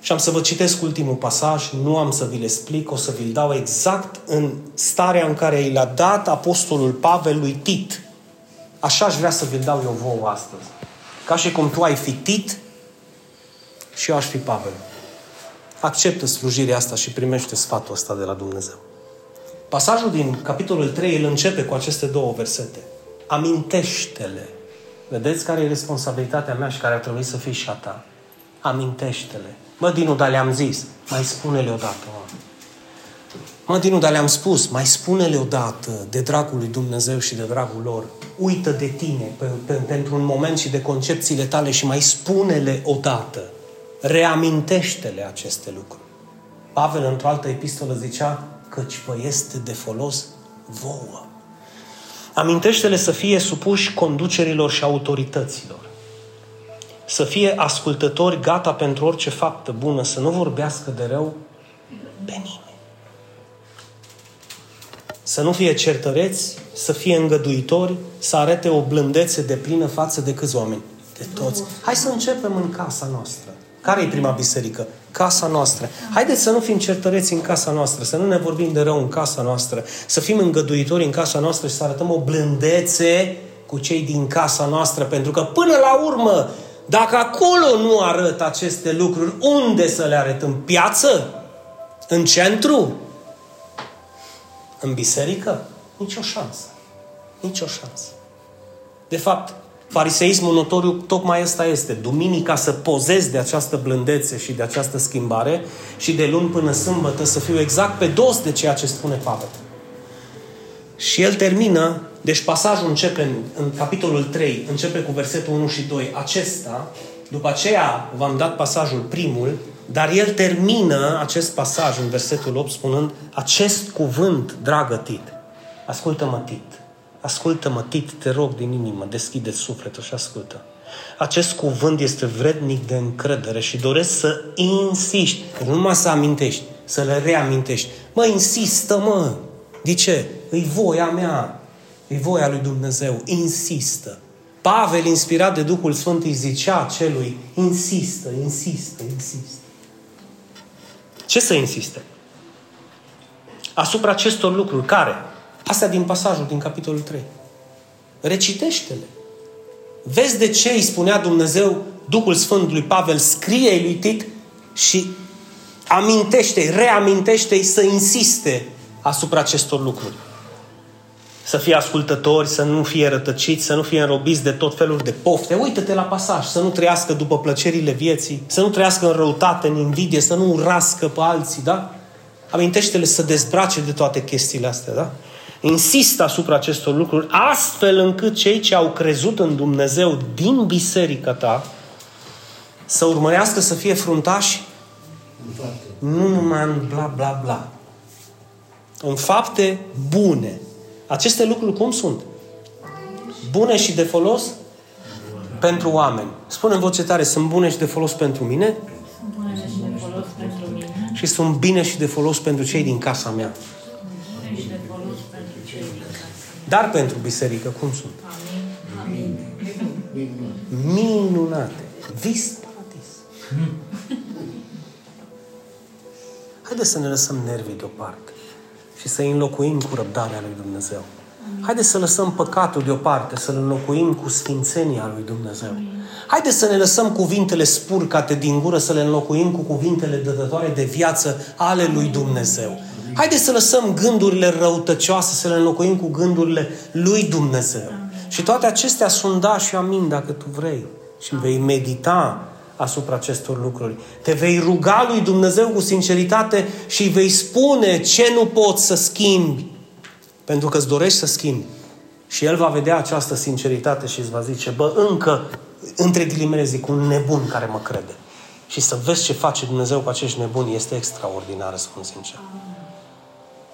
Și am să vă citesc ultimul pasaj, nu am să vi le explic, o să vi-l dau exact în starea în care i l-a dat Apostolul Pavel lui Tit. Așa aș vrea să vi-l dau eu vouă astăzi. Ca și cum tu ai fi Tit și eu aș fi Pavel. Acceptă slujirea asta și primește sfatul ăsta de la Dumnezeu. Pasajul din capitolul 3 îl începe cu aceste două versete. Amintește-le. Vedeți care e responsabilitatea mea și care ar trebui să fie și a ta. Amintește-le. Mă, Dinu, dar le-am zis. Mai spune-le odată, mă. Mă, Dinu, dar le-am spus. Mai spune-le odată de dragul lui Dumnezeu și de dragul lor. Uită de tine pe, pe, pentru un moment și de concepțiile tale și mai spune-le odată. Reamintește-le aceste lucruri. Pavel, într-o altă epistolă, zicea căci vă este de folos vouă. Amintește-le să fie supuși conducerilor și autorităților să fie ascultători gata pentru orice faptă bună, să nu vorbească de rău pe nimeni. Să nu fie certăreți, să fie îngăduitori, să arate o blândețe de plină față de câți oameni? De toți. Hai să începem în casa noastră. Care e prima biserică? Casa noastră. Haideți să nu fim certăreți în casa noastră, să nu ne vorbim de rău în casa noastră, să fim îngăduitori în casa noastră și să arătăm o blândețe cu cei din casa noastră, pentru că până la urmă dacă acolo nu arăt aceste lucruri, unde să le arăt? În piață? În centru? În biserică? Nici o șansă. Nici o șansă. De fapt, Fariseismul notoriu tocmai ăsta este. Duminica să pozez de această blândețe și de această schimbare și de luni până sâmbătă să fiu exact pe dos de ceea ce spune Pavel. Și el termină, deci pasajul începe în, în capitolul 3, începe cu versetul 1 și 2. Acesta, după aceea v-am dat pasajul primul, dar el termină acest pasaj în versetul 8 spunând acest cuvânt, dragă Tit, ascultă-mă Tit, ascultă-mă Tit, te rog din inimă, deschide sufletul și ascultă. Acest cuvânt este vrednic de încredere și doresc să insiști, nu numai să amintești, să le reamintești. Mă, insistă, mă! De ce? Îi voia mea, îi voia lui Dumnezeu, insistă. Pavel, inspirat de Duhul Sfânt, îi zicea celui, insistă, insistă, insistă. Ce să insiste? Asupra acestor lucruri. Care? Astea din pasajul din capitolul 3. Recitește-le. Vezi de ce îi spunea Dumnezeu, Duhul Sfânt lui Pavel, scrie lui Tit și amintește reamintește-i să insiste asupra acestor lucruri. Să fie ascultători, să nu fie rătăciți, să nu fie înrobiți de tot felul de pofte. Uită-te la pasaj, să nu trăiască după plăcerile vieții, să nu trăiască în răutate, în invidie, să nu urască pe alții, da? Amintește-le să dezbrace de toate chestiile astea, da? Insistă asupra acestor lucruri, astfel încât cei ce au crezut în Dumnezeu din biserica ta să urmărească să fie fruntași nu numai în bla bla bla, în fapte bune. Aceste lucruri cum sunt? Bune și de folos? Pentru oameni. Spune în voce tare, sunt bune și de folos pentru mine? Sunt bune și de folos pentru mine. Și sunt bine și de folos pentru cei din casa mea. Bune și de folos pentru cei din casă. Dar pentru biserică, cum sunt? Amin. Amin. Minunate. Vis paradis. Haideți să ne lăsăm nervii deoparte și să îi înlocuim cu răbdarea lui Dumnezeu. Haideți să lăsăm păcatul deoparte, să-l înlocuim cu sfințenia lui Dumnezeu. Haideți să ne lăsăm cuvintele spurcate din gură, să le înlocuim cu cuvintele dătătoare de viață ale lui Dumnezeu. Haideți să lăsăm gândurile răutăcioase, să le înlocuim cu gândurile lui Dumnezeu. Și toate acestea sunt da și amin dacă tu vrei. Și vei medita asupra acestor lucruri. Te vei ruga lui Dumnezeu cu sinceritate și vei spune ce nu poți să schimbi. Pentru că îți dorești să schimbi. Și El va vedea această sinceritate și îți va zice, bă, încă, între ghilimele zic, un nebun care mă crede. Și să vezi ce face Dumnezeu cu acești nebuni este extraordinar, spun sincer.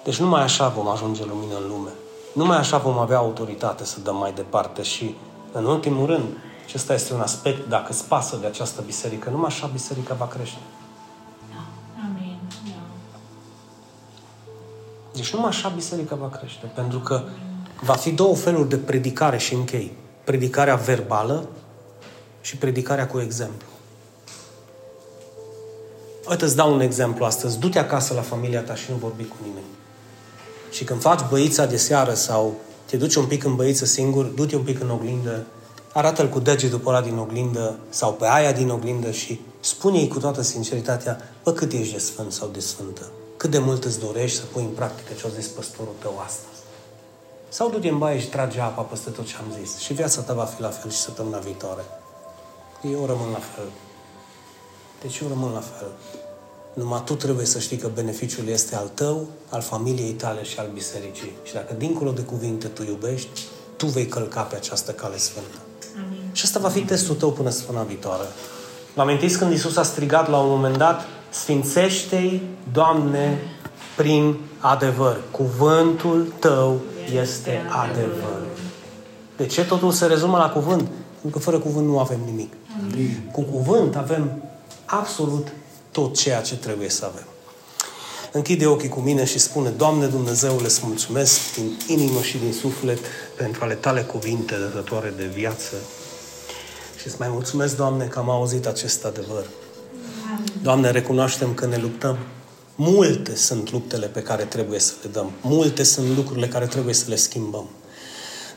Deci numai așa vom ajunge lumină în lume. Numai așa vom avea autoritate să dăm mai departe și, în ultimul rând, acesta este un aspect, dacă îți pasă de această biserică, numai așa biserica va crește. Amin. Da. Deci numai așa biserica va crește, pentru că va fi două feluri de predicare și închei. Predicarea verbală și predicarea cu exemplu. Uite, îți dau un exemplu astăzi. Du-te acasă la familia ta și nu vorbi cu nimeni. Și când faci băița de seară sau te duci un pic în băiță singur, du-te un pic în oglindă, arată-l cu degetul pe ăla din oglindă sau pe aia din oglindă și spune-i cu toată sinceritatea, bă, cât ești de sfânt sau de sfântă? Cât de mult îți dorești să pui în practică ce a zis păstorul tău astăzi? Sau du-te în baie și trage apa peste tot ce am zis. Și viața ta va fi la fel și săptămâna viitoare. Eu rămân la fel. Deci eu rămân la fel. Numai tu trebuie să știi că beneficiul este al tău, al familiei tale și al bisericii. Și dacă dincolo de cuvinte tu iubești, tu vei călca pe această cale sfântă. Amin. Și asta va fi testul tău până săptămâna viitoare. Vă amintiți când Isus a strigat la un moment dat, Sfințește-i, Doamne, prin adevăr. Cuvântul Tău este adevăr. De ce totul se rezumă la cuvânt? Pentru că fără cuvânt nu avem nimic. Cu cuvânt avem absolut tot ceea ce trebuie să avem. Închide ochii cu mine și spune, Doamne Dumnezeule, îți mulțumesc din inimă și din suflet pentru ale tale cuvinte dătătoare de viață. Și îți mai mulțumesc, Doamne, că am auzit acest adevăr. Doamne, recunoaștem că ne luptăm. Multe sunt luptele pe care trebuie să le dăm. Multe sunt lucrurile care trebuie să le schimbăm.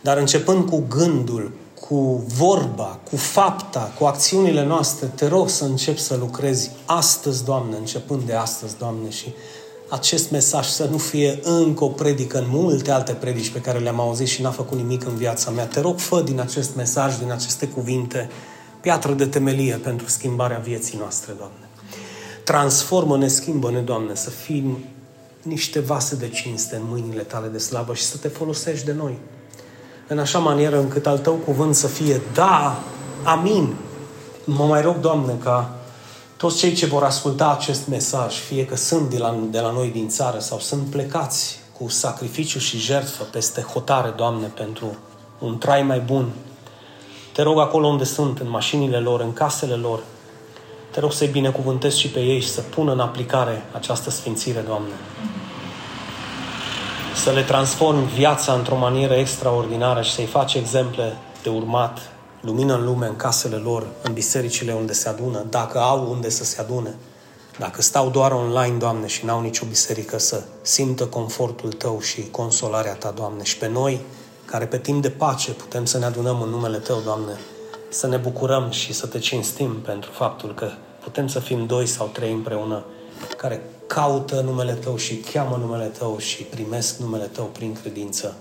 Dar începând cu gândul, cu vorba, cu fapta, cu acțiunile noastre, te rog să încep să lucrezi astăzi, Doamne, începând de astăzi, Doamne, și acest mesaj să nu fie încă o predică în multe alte predici pe care le-am auzit și n-a făcut nimic în viața mea. Te rog, fă din acest mesaj, din aceste cuvinte, piatră de temelie pentru schimbarea vieții noastre, Doamne. Transformă-ne, schimbă-ne, Doamne, să fim niște vase de cinste în mâinile Tale de slavă și să Te folosești de noi. În așa manieră încât al Tău cuvânt să fie da, amin. Mă mai rog, Doamne, ca toți cei ce vor asculta acest mesaj, fie că sunt de la, de la noi din țară sau sunt plecați cu sacrificiu și jertfă peste hotare, Doamne, pentru un trai mai bun, te rog acolo unde sunt, în mașinile lor, în casele lor, te rog să-i binecuvântezi și pe ei și să pună în aplicare această sfințire, Doamne. Să le transform viața într-o manieră extraordinară și să-i faci exemple de urmat, lumină în lume, în casele lor, în bisericile unde se adună, dacă au unde să se adune. Dacă stau doar online, Doamne, și n-au nicio biserică, să simtă confortul Tău și consolarea Ta, Doamne. Și pe noi, care pe timp de pace putem să ne adunăm în numele Tău, Doamne, să ne bucurăm și să Te cinstim pentru faptul că putem să fim doi sau trei împreună care caută numele Tău și cheamă numele Tău și primesc numele Tău prin credință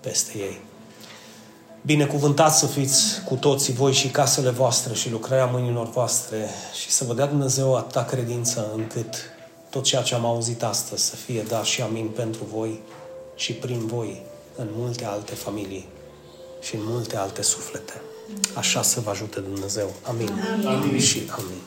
peste ei. Binecuvântați să fiți cu toții voi și casele voastre și lucrarea mâinilor voastre și să vă dea Dumnezeu atâta credință încât tot ceea ce am auzit astăzi să fie da și amin pentru voi și prin voi în multe alte familii și în multe alte suflete. Așa să vă ajute Dumnezeu. Amin. amin. Și amin.